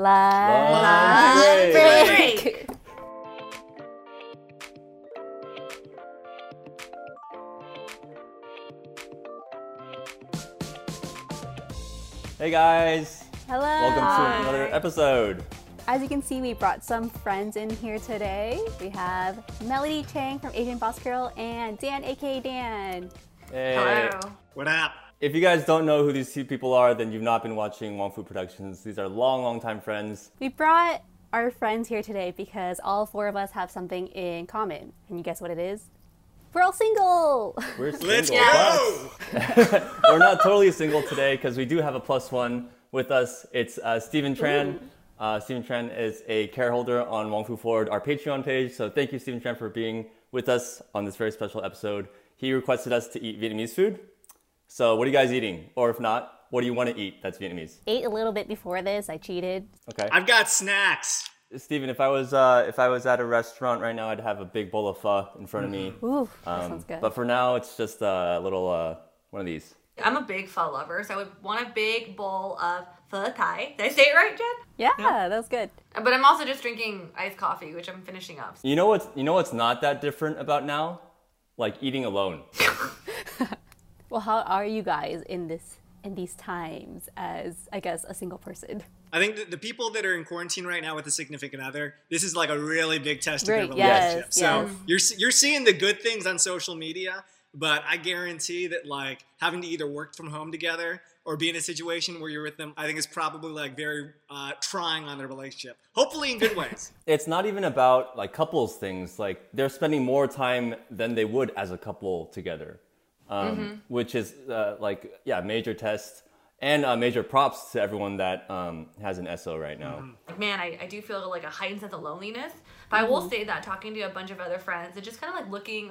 Lunch Lunch break. break. Hey guys, Hello. welcome to another episode. As you can see, we brought some friends in here today. We have Melody Cheng from Asian Boss Girl and Dan, aka Dan. Hey. Hello. What up? If you guys don't know who these two people are, then you've not been watching Wong Fu Productions. These are long, long time friends. We brought our friends here today because all four of us have something in common. Can you guess what it is? We're all single. We're single. Let's go! We're not totally single today because we do have a plus one with us. It's uh, Stephen Tran. Uh, Stephen Tran is a care holder on Wong Fu Forward, our Patreon page. So thank you, Stephen Tran, for being with us on this very special episode. He requested us to eat Vietnamese food. So what are you guys eating? Or if not, what do you want to eat that's Vietnamese? Ate a little bit before this. I cheated. Okay. I've got snacks. Stephen, if I was uh, if I was at a restaurant right now, I'd have a big bowl of pho in front of me. Ooh, that Um, sounds good. But for now, it's just a little uh, one of these. I'm a big pho lover, so I would want a big bowl of pho thai. Did I say it right, Jen? yeah, that was good. But I'm also just drinking iced coffee, which I'm finishing up. You know what's you know what's not that different about now? Like eating alone. Well, how are you guys in this in these times as I guess a single person? I think the, the people that are in quarantine right now with a significant other, this is like a really big test of Right, their yes, relationship. so yes. you're you're seeing the good things on social media, but I guarantee that like having to either work from home together or be in a situation where you're with them, I think is probably like very uh, trying on their relationship. Hopefully in good ways. It's not even about like couples things. Like they're spending more time than they would as a couple together, um, which is uh, like yeah, major test and uh, major props to everyone that um, has an SO right now. Like, man, I, I do feel like a heightened sense of loneliness. But I will say that talking to a bunch of other friends and just kind of like looking,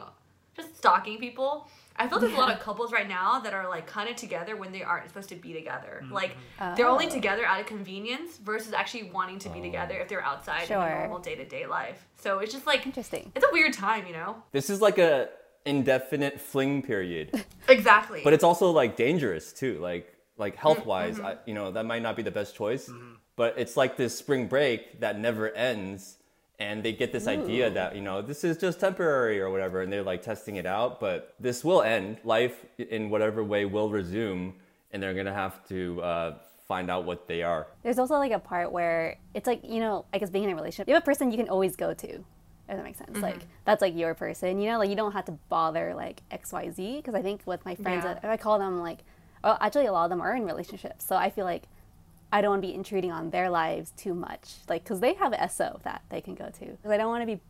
just stalking people. I feel there's a lot of couples right now that are like kind of together when they aren't supposed to be together. Like they're only Oh. together out of convenience versus actually wanting to be together if they're outside in Sure. a normal day to day life. So it's just like Interesting. it's a weird time, you know? This is like a indefinite fling period. Exactly. but it's also like dangerous too like like health wise I, you know that might not be the best choice but it's like this spring break that never ends and they get this idea that you know this is just temporary or whatever and they're like testing it out but this will end life in whatever way will resume and they're gonna have to uh, find out what they are There's also like a part where it's like, you know, I guess being in a relationship, you have a person you can always go to. If that makes sense. Mm-hmm. Like that's like your person, you know, like you don't have to bother like XYZ. Because I think with my friends, Yeah. if I call them like, well, actually a lot of them are in relationships. So I feel like I don't want to be intruding on their lives too much. Like, because they have a SO that they can go to. Because I don't want to be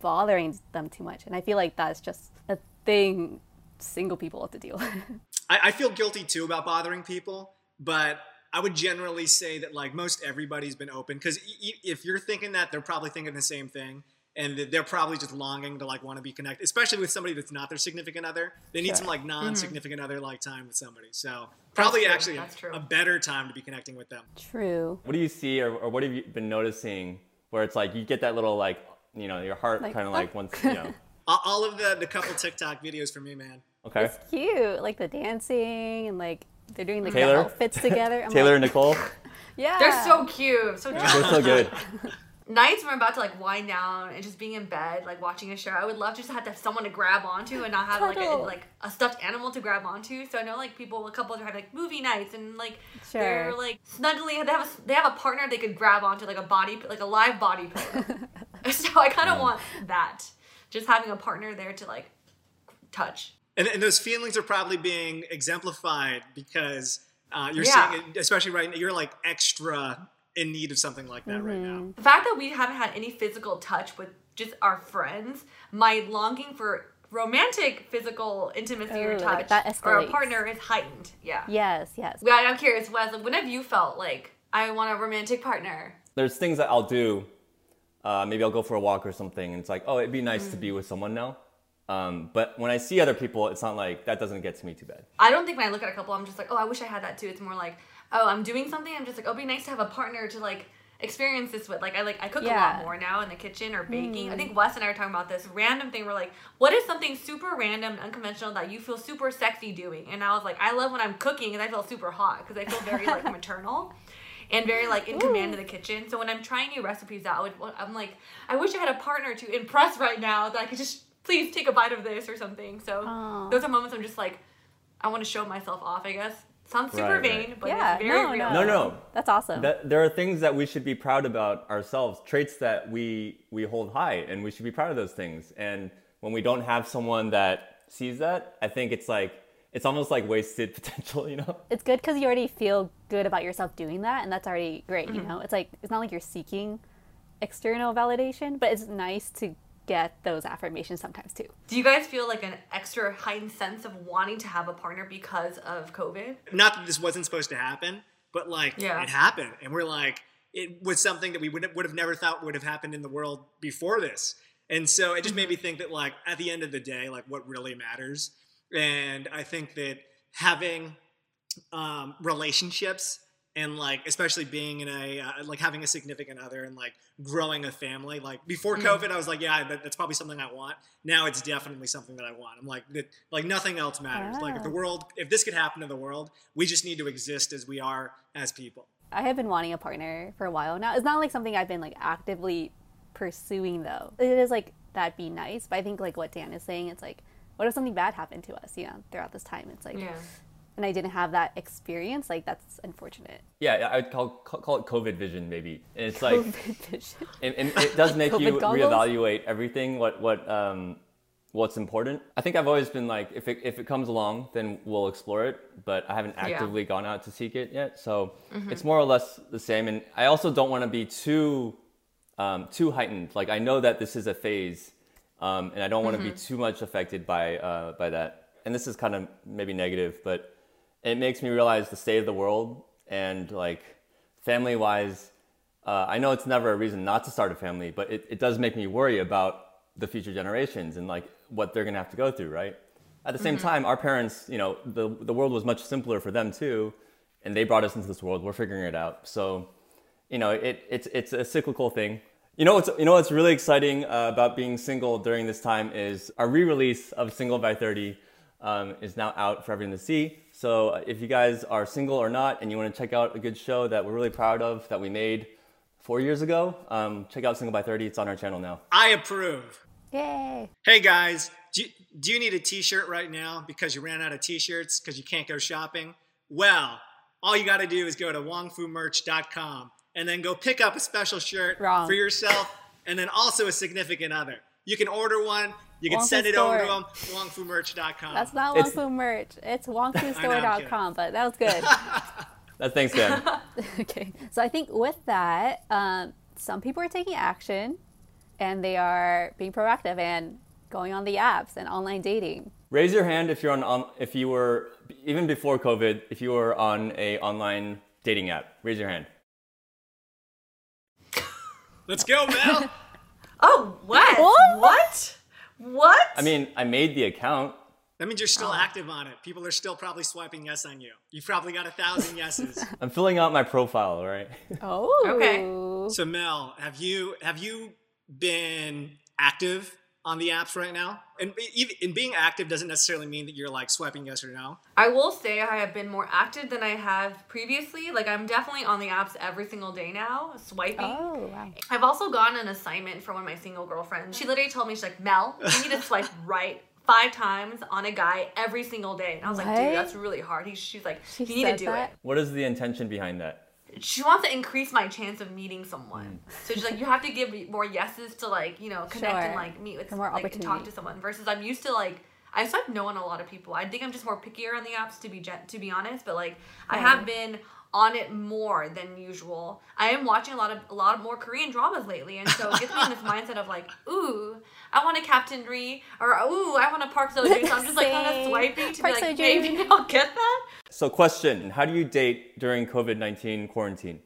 bothering them too much. And I feel like that's just a thing single people have to deal with. I, I feel guilty too about bothering people, but I would generally say that like most everybody's been open because if you're thinking that, they're probably thinking the same thing, and they're probably just longing to like want to be connected, especially with somebody that's not their significant other. They need Sure. some like non-significant mm-hmm. other like time with somebody. So probably true, actually that's true. a better time to be connecting with them. True. what do you see or, or what have you been noticing where it's like you get that little like you know your heart Like, kind of oh. like once you know All, all of the the couple TikTok videos for me, man. okay It's cute. Like the dancing and like they're doing like Taylor? the outfits together. I'm taylor and nicole yeah. They're so cute, so they're so good Nights when I'm about to like wind down and just being in bed, like watching a show, I would love just to have to have someone to grab onto and not have like a, like a stuffed animal to grab onto. So I know like people, a couple are having like movie nights and like Sure. they're like snuggly. They have a they have a partner they could grab onto like a body like a live body pillow. so I kind of want that, just having a partner there to like touch. And, and those feelings are probably being exemplified because uh, you're Yeah. seeing, it, especially right now, you're like extra in need of something like that right Mm-hmm. now. The fact that we haven't had any physical touch with just our friends, my longing for romantic physical intimacy Ooh, or like touch that or a partner is heightened. Yeah. Yes, yes. Yeah, I'm curious, Wes, when have you felt like I want a romantic partner? there's things that I'll do. Uh, maybe I'll go for a walk or something, and it's like, oh, it'd be nice to be with someone now. Um, but when I see other people, it's not like that doesn't get to me too bad. I don't think when I look at a couple, I'm just like, oh, I wish I had that too. It's more like, oh, I'm doing something. I'm just like, oh, it'd be nice to have a partner to like experience this with. Like, I like I cook a lot more now in the kitchen or baking. I mm-hmm. think Wes and I were talking about this random thing. We're like, what is something super random and unconventional that you feel super sexy doing? And I was like, I love when I'm cooking and I feel super hot because I feel very like maternal. and very like in command of the kitchen. So when I'm trying new recipes out, I would- I'm like, I wish I had a partner to impress right now that I could just please take a bite of this or something. So Aw. those are moments I'm just like, I want to show myself off. I guess sounds super Right, vain, right. but Yeah, it's very no, real. No, no. That's awesome. That, there are things that we should be proud about ourselves, traits that we we hold high, and we should be proud of those things. And when we don't have someone that sees that, I think it's like it's almost like wasted potential, you know? it's good because you already feel good about yourself doing that, and that's already great. You mm-hmm. know, it's like it's not like you're seeking external validation, but it's nice to get those affirmations sometimes too. Do you guys feel like an extra heightened sense of wanting to have a partner because of COVID? Not that this wasn't supposed to happen, but like Yeah. it happened, and we're like, it was something that we would would have never thought would have happened in the world before this. And so it just made me think that like at the end of the day, like what really matters. And I think that having um, relationships and like especially being in a uh, like having a significant other and like growing a family like before covid i was like yeah that, that's probably something i want now it's definitely something that i want i'm like that like nothing else matters like if the Ah. world if this could happen to the world we just need to exist as we are as people I have been wanting a partner for a while now. It's not like something I've been like actively pursuing though. It is like that'd be nice, but I think like what Dan is saying, it's like, what if something bad happened to us, you know, throughout this time? It's like, Yeah. And I didn't have that experience. Like that's unfortunate. Yeah, I'd call call call it COVID vision maybe. And it's like COVID vision. and, and it does make you goggles? reevaluate everything what what um what's important i think i've always been like if it, if it comes along then we'll explore it but i haven't actively gone out to seek it yet so it's more or less the same and i also don't want to be too um, too heightened like i know that this is a phase um, and i don't want to be too much affected by uh, by that and this is kind of maybe negative but it makes me realize the state of the world and like family wise uh, I know it's never a reason not to start a family, but it, it does make me worry about the future generations and like what they're gonna have to go through, right? At the same time, our parents, you know, the the world was much simpler for them too, and they brought us into this world. We're figuring it out, so you know, it it's it's a cyclical thing. You know what's you know what's really exciting uh, about being single during this time is our re-release of Single by Thirty um, is now out for everyone to see. So uh, if you guys are single or not, and you want to check out a good show that we're really proud of that we made four years ago, um, check out Single by Thirty. It's on our channel now. i approve Yay! hey guys do you, do you need a t-shirt right now because you ran out of t-shirts because you can't go shopping well all you got to do is go to wongfumerch.com and then go pick up a special shirt Wrong. for yourself and then also a significant other you can order one you can Wong send it over to Store. them wongfumerch.com That's not It's- Wongfu merch. It's I'm wongfustore.com, but that was good. That's thanks, Dan. okay. So I think with that, um, some people are taking action and they are being proactive and going on the apps and online dating. Raise your hand if you're on, on if you were even before COVID if you were on a online dating app. Raise your hand. let's go mel Oh, what? What? What? What? I mean, I made the account. that means you're still oh. active on it people are still probably swiping yes on you you've probably got a thousand yeses I'm filling out my profile, right? Oh. Okay. So Mel, have you have you been active on the apps right now? And even in being active doesn't necessarily mean that you're like swiping yes or no. I will say I have been more active than I have previously. Like I'm definitely on the apps every single day now, swiping. Oh, wow. I've also gotten an assignment from one of my single girlfriends. She literally told me, she's like, Mel, you need to swipe right five times on a guy every single day. And I was like, dude, that's really hard. He, she's like, She you need to do that? What is the intention behind that? It. She wants to increase my chance of meeting someone. Mm. So she's like, you have to give more yeses to like, you know, connect and like meet with, For more like, and talk to someone. Versus I'm used to like, I swipe no on a lot of people. I think I'm just more pickier on the apps to be gen- to be honest. But like, I have been on it more than usual. I am watching a lot of a lot of more Korean dramas lately, and so it gets me in this mindset of like, ooh, I want a Captain Ri, or ooh, I want a Park Seo Joon. So I'm just like kind of Same. swiping to Park be like, Seo-joon. maybe I'll get that. So, question: How do you date during COVID nineteen quarantine?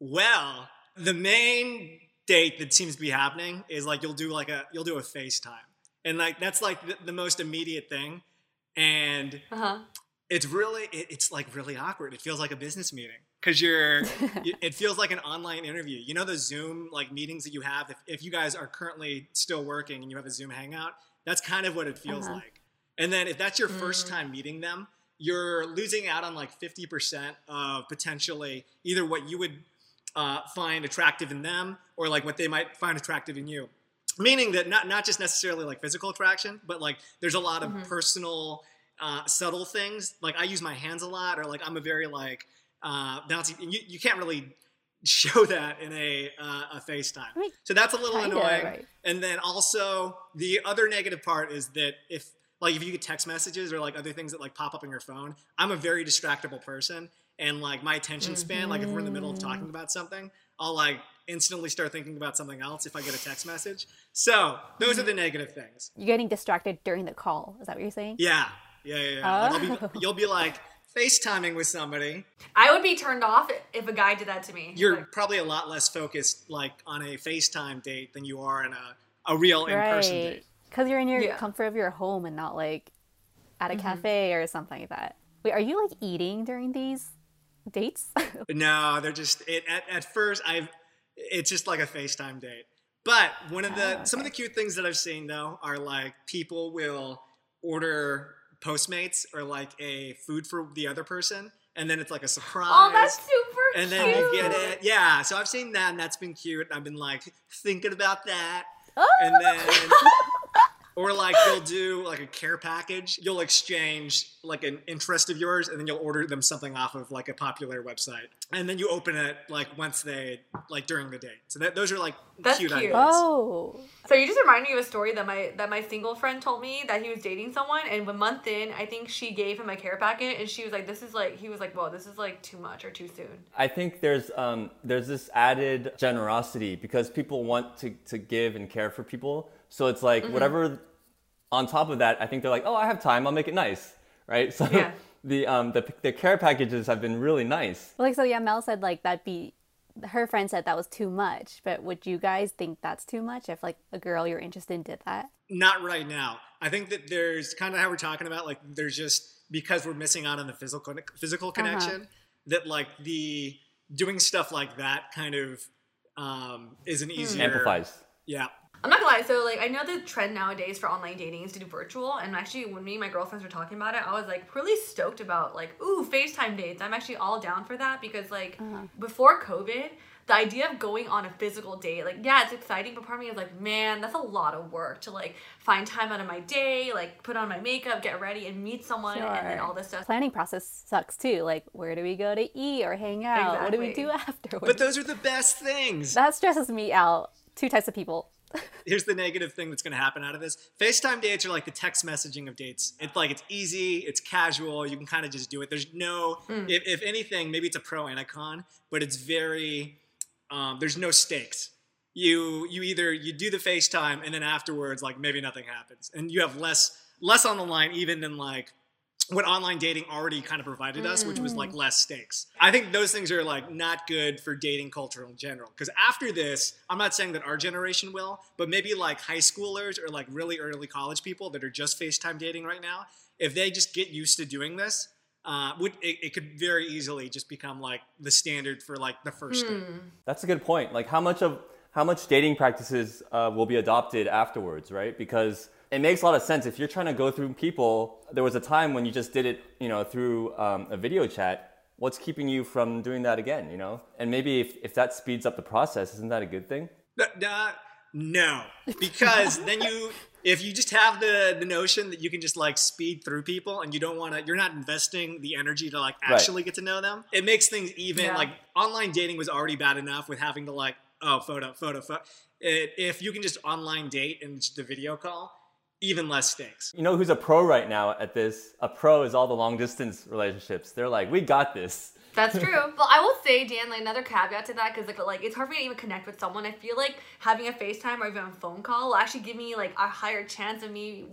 Well, the main date that seems to be happening is like you'll do like a you'll do a FaceTime. And like that's like the, the most immediate thing. And Uh huh. it's really it, it's like really awkward. It feels like a business meeting because you're it feels like an online interview. You know the Zoom like meetings that you have if, if you guys are currently still working and you have a Zoom hangout, that's kind of what it feels Uh-huh. like. And then if that's your first time meeting them, you're losing out on like 50% of potentially either what you would uh, find attractive in them or like what they might find attractive in you. Meaning that not, not just necessarily like physical attraction, but like there's a lot of personal, uh, subtle things. Like I use my hands a lot, or like I'm a very like uh, bouncy. And you, you can't really show that in a uh, a FaceTime. I mean, so that's a little annoying. right. And then also the other negative part is that if like if you get text messages or like other things that like pop up on your phone, I'm a very distractible person and like my attention span, like if we're in the middle of talking mm-hmm. about something, I'll like instantly start thinking about something else if I get a text message. So those are the negative things. You're getting distracted during the call. Is that what you're saying? Yeah. Yeah, yeah, yeah. Like, I'll Oh. be, you'll be like FaceTiming with somebody. I would be turned off if a guy did that to me. You're Like, probably a lot less focused like on a FaceTime date than you are in a, a real in-person Right. date. Because you're in your Yeah. comfort of your home and not like at Mm-hmm. a cafe or something like that. Wait, are you like eating during these dates? No, they're just it, at at first I've it's just like a FaceTime date. But one of the Oh, some of the cute things that I've seen though are like people will order Postmates or like a food for the other person, and then it's like a surprise. oh, that's super and cute. then you get it. Yeah, so I've seen that, and that's been cute. I've been like thinking about that, oh, and then. Or like you'll do like a care package. You'll exchange like an interest of yours, and then you'll order them something off of like a popular website, and then you open it like once they like during the date. So that those are like That's cute, cute. ideas. oh, So you just reminded me of a story that my that my single friend told me that he was dating someone and a month in, I think she gave him a care packet and she was like, "This is like," he was like, "Whoa, this is like too much or too soon." I think there's um, there's this added generosity because people want to, to give and care for people. So it's like Mm-hmm. whatever on top of that, I think they're like, oh, I have time, I'll make it nice, right? So Yeah. the um the, the care packages have been really nice. Well, like so, yeah. Mel said like that'd be. Her friend said that was too much, but would you guys think that's too much if like a girl you're interested in did that? Not right now. I think that there's kind of how we're talking about like there's just because we're missing out on the physical physical connection that like the doing stuff like that kind of um, is an easier Amplifies. Yeah. I'm not gonna lie. So like, I know the trend nowadays for online dating is to do virtual. And actually, when me and my girlfriends were talking about it, I was like really stoked about like, ooh, FaceTime dates. I'm actually all down for that because like uh-huh. before COVID, the idea of going on a physical date, like, yeah, it's exciting, but part of me is like, man, that's a lot of work to like find time out of my day, like put on my makeup, get ready, and meet someone, and then all this stuff. Planning process sucks too. Like, where do we go to eat or hang out? What do we do afterwards? But those are the best things. that stresses me out. Two types of people. Here's the negative thing that's going to happen out of this. FaceTime dates are like the text messaging of dates. It's like it's easy, it's casual, you can kind of just do it. There's no if, if anything, maybe it's a pro and a con, but it's very um, there's no stakes. You you either you do the FaceTime and then afterwards like maybe nothing happens. And you have less less on the line even than like what online dating already kind of provided us, which was like less stakes. I think those things are like not good for dating culture in general. Because after this, I'm not saying that our generation will, but maybe like high schoolers or like really early college people that are just FaceTime dating right now, if they just get used to doing this, uh, would it, it could very easily just become like the standard for like the first date. That's a good point. Like how much of how much dating practices uh, will be adopted afterwards, right? Because it makes a lot of sense if you're trying to go through people. There was a time when you just did it, you know, through um, a video chat. What's keeping you from doing that again? You know, and maybe if, if that speeds up the process, isn't that a good thing? N- n- no, because then you, if you just have the the notion that you can just like speed through people and you don't want to, you're not investing the energy to like Right. actually get to know them. It makes things even. Yeah. Like online dating was already bad enough with having to like, oh, photo, photo, photo. It, if you can just online date and the video call, even less stakes. You know who's a pro right now at this? A pro is all the long distance relationships. They're like, we got this. That's true. but I will say, Dan, like another caveat to that, because like, like it's hard for me to even connect with someone. I feel like having a FaceTime or even a phone call will actually give me like a higher chance of me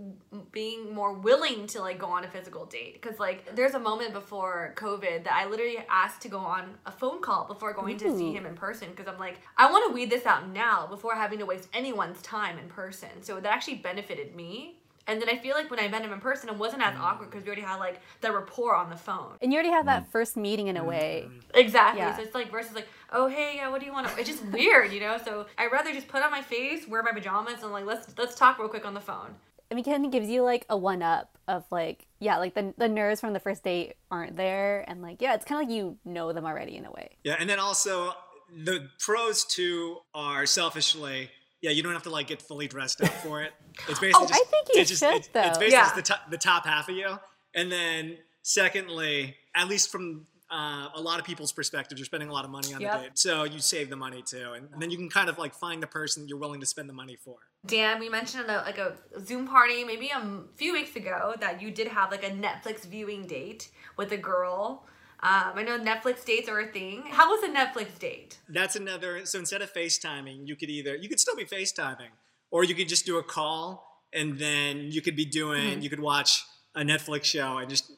being more willing to like go on a physical date. Because like there's a moment before COVID that I literally asked to go on a phone call before going to see him in person. Because I'm like, I want to weed this out now before having to waste anyone's time in person. So that actually benefited me. And then I feel like when I met him in person, it wasn't as awkward because we already had like the rapport on the phone. And you already have Mm. that first meeting in a way. Exactly. Yeah. So it's like versus like, oh hey, yeah, what do you want? to It's just weird, you know. So I'd rather just put on my face, wear my pajamas, and like let's let's talk real quick on the phone. I mean, kind of gives you like a one up of like, yeah, like the the nerves from the first date aren't there, and like, yeah, it's kind of like you know them already in a way. Yeah, and then also the pros too are selfishly. Yeah, you don't have to like get fully dressed up for it. It's basically Oh, just, I think you it's just, should, it's, though. It's basically Yeah. just the, top, the top half of you, and then secondly, at least from uh, a lot of people's perspective, you're spending a lot of money on Yep. the date, so you save the money too, and, and then you can kind of like find the person you're willing to spend the money for. Dan, we mentioned a, like a Zoom party maybe a few weeks ago that you did have like a Netflix viewing date with a girl. Um, I know Netflix dates are a thing. How was a Netflix date? That's another. So instead of FaceTiming, you could either you could still be FaceTiming, or you could just do a call, and then you could be doing you could watch a Netflix show and just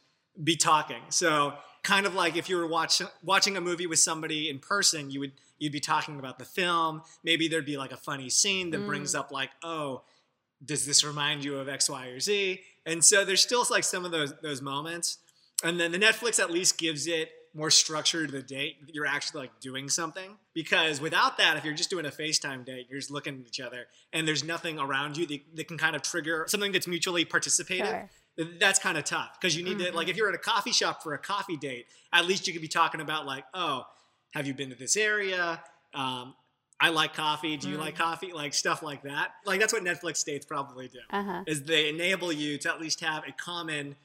be talking. So kind of like if you were watch, watching a movie with somebody in person, you would you'd be talking about the film. Maybe there'd be like a funny scene that brings up like, oh, does this remind you of X, Y, or Z? And so there's still like some of those those moments. And then the Netflix at least gives it more structure to the date. You're actually like doing something. Because without that, if you're just doing a FaceTime date, you're just looking at each other and there's nothing around you that, that can kind of trigger something that's mutually participative. Sure. That's kind of tough because you need to like if you're at a coffee shop for a coffee date, at least you could be talking about like, oh, have you been to this area? Um, I like coffee. Do you like coffee? Like stuff like that. Like that's what Netflix dates probably do. Uh huh. Is they enable you to at least have a common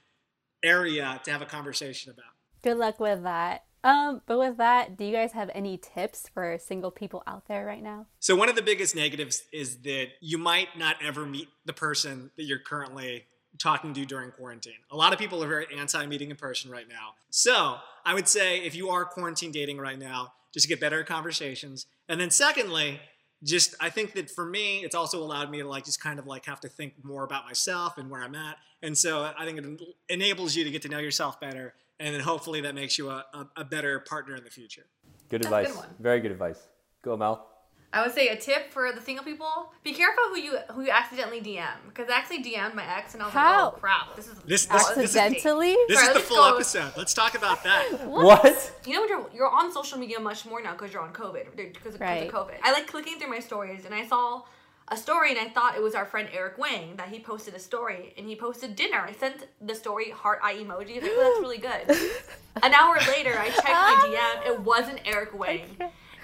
area to have a conversation about. Good luck with that. Um, but with that, do you guys have any tips for single people out there right now? So one of the biggest negatives is that you might not ever meet the person that you're currently talking to during quarantine. A lot of people are very anti meeting in person right now. So I would say if you are quarantine dating right now, just get better at conversations. And then secondly, just I think that for me, it's also allowed me to like just kind of like have to think more about myself and where I'm at. And so I think it enables you to get to know yourself better. And then hopefully that makes you a, a, a better partner in the future. Good That's a good advice. Very good advice. Go Mel. I would say a tip for the single people: be careful who you who you accidentally DM. Because I actually DM'd my ex, and I was How? like, "Oh crap, this is This- this- this is- Accidentally? This Sorry, is the let's full go. episode. Let's talk about that. What? You know, when you're you're on social media much more now because you're on COVID, because of, Right. of COVID. I like clicking through my stories, and I saw a story, and I thought it was our friend Eric Wang that he posted a story, and he posted dinner. I sent the story heart eye emoji. I was like, oh, that's really good. An hour later, I checked my DM. It wasn't Eric Wang.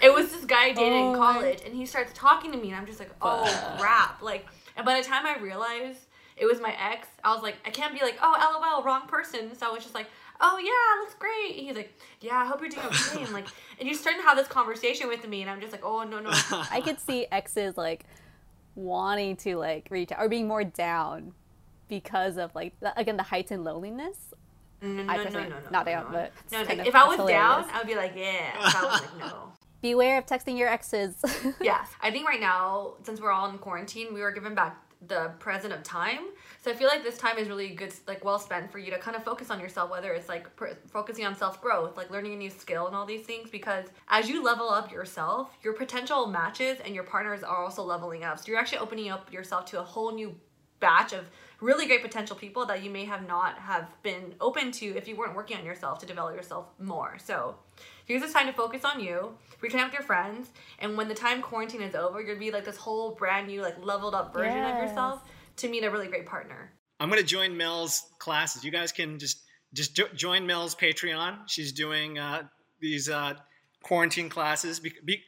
It was this guy I dated Oh in college, and he starts talking to me, and I'm just like, oh crap! Like, and by the time I realized it was my ex, I was like, I can't be like, oh, lol, wrong person. So I was just like, oh yeah, looks great. He's like, yeah, I hope you're doing okay. And like, and you starting to have this conversation with me, and I'm just like, oh no no. I could see exes like wanting to like reach out or being more down because of like the, again the heightened loneliness. No, no, I no, no, no, no, not no, down, no. but no, kind like, of- if I was down. I would be like, yeah. If I was like, no. Beware of texting your exes. Yes, I think right now, since we're all in quarantine, we were given back the present of time. So I feel like this time is really good, like well spent for you to kind of focus on yourself, whether it's like pr- focusing on self growth, like learning a new skill and all these things. Because as you level up yourself, your potential matches and your partners are also leveling up. So you're actually opening up yourself to a whole new batch of really great potential people that you may have not have been open to if you weren't working on yourself to develop yourself more. So here's this time to focus on you, reconnect with your friends, and when the time quarantine is over, you'll be like this whole brand new, like leveled up version of yourself to meet a really great partner. I'm gonna join Mel's classes. You guys can just just jo- join Mel's Patreon. She's doing uh, these uh, quarantine classes. Be- be-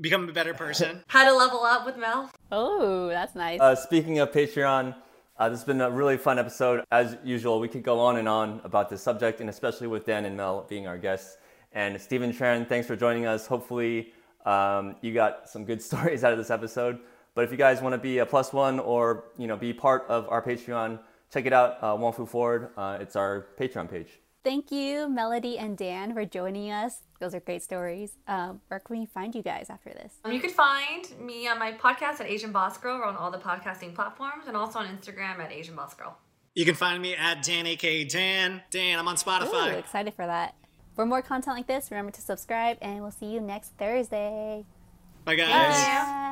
become a better person. How to level up with Mel? oh, that's nice. Uh, speaking of Patreon, uh, this has been a really fun episode. As usual, we could go on and on about this subject, and especially with Dan and Mel being our guests. And Stephen Tran, thanks for joining us. Hopefully, um, you got some good stories out of this episode. But if you guys want to be a plus one or you know be part of our Patreon, check it out. Uh, Wong Fu Forward. Uh, it's our Patreon page. Thank you, Melody and Dan, for joining us. Those are great stories. Um, where can we find you guys after this? Um, you can find me on my podcast at Asian Boss Girl or on all the podcasting platforms, and also on Instagram at Asian Boss Girl. You can find me at Dan aka Dan. Dan, I'm on Ooh, Spotify. excited for that. For more content like this, remember to subscribe, and we'll see you next Thursday. Bye guys. Yeah. Bye.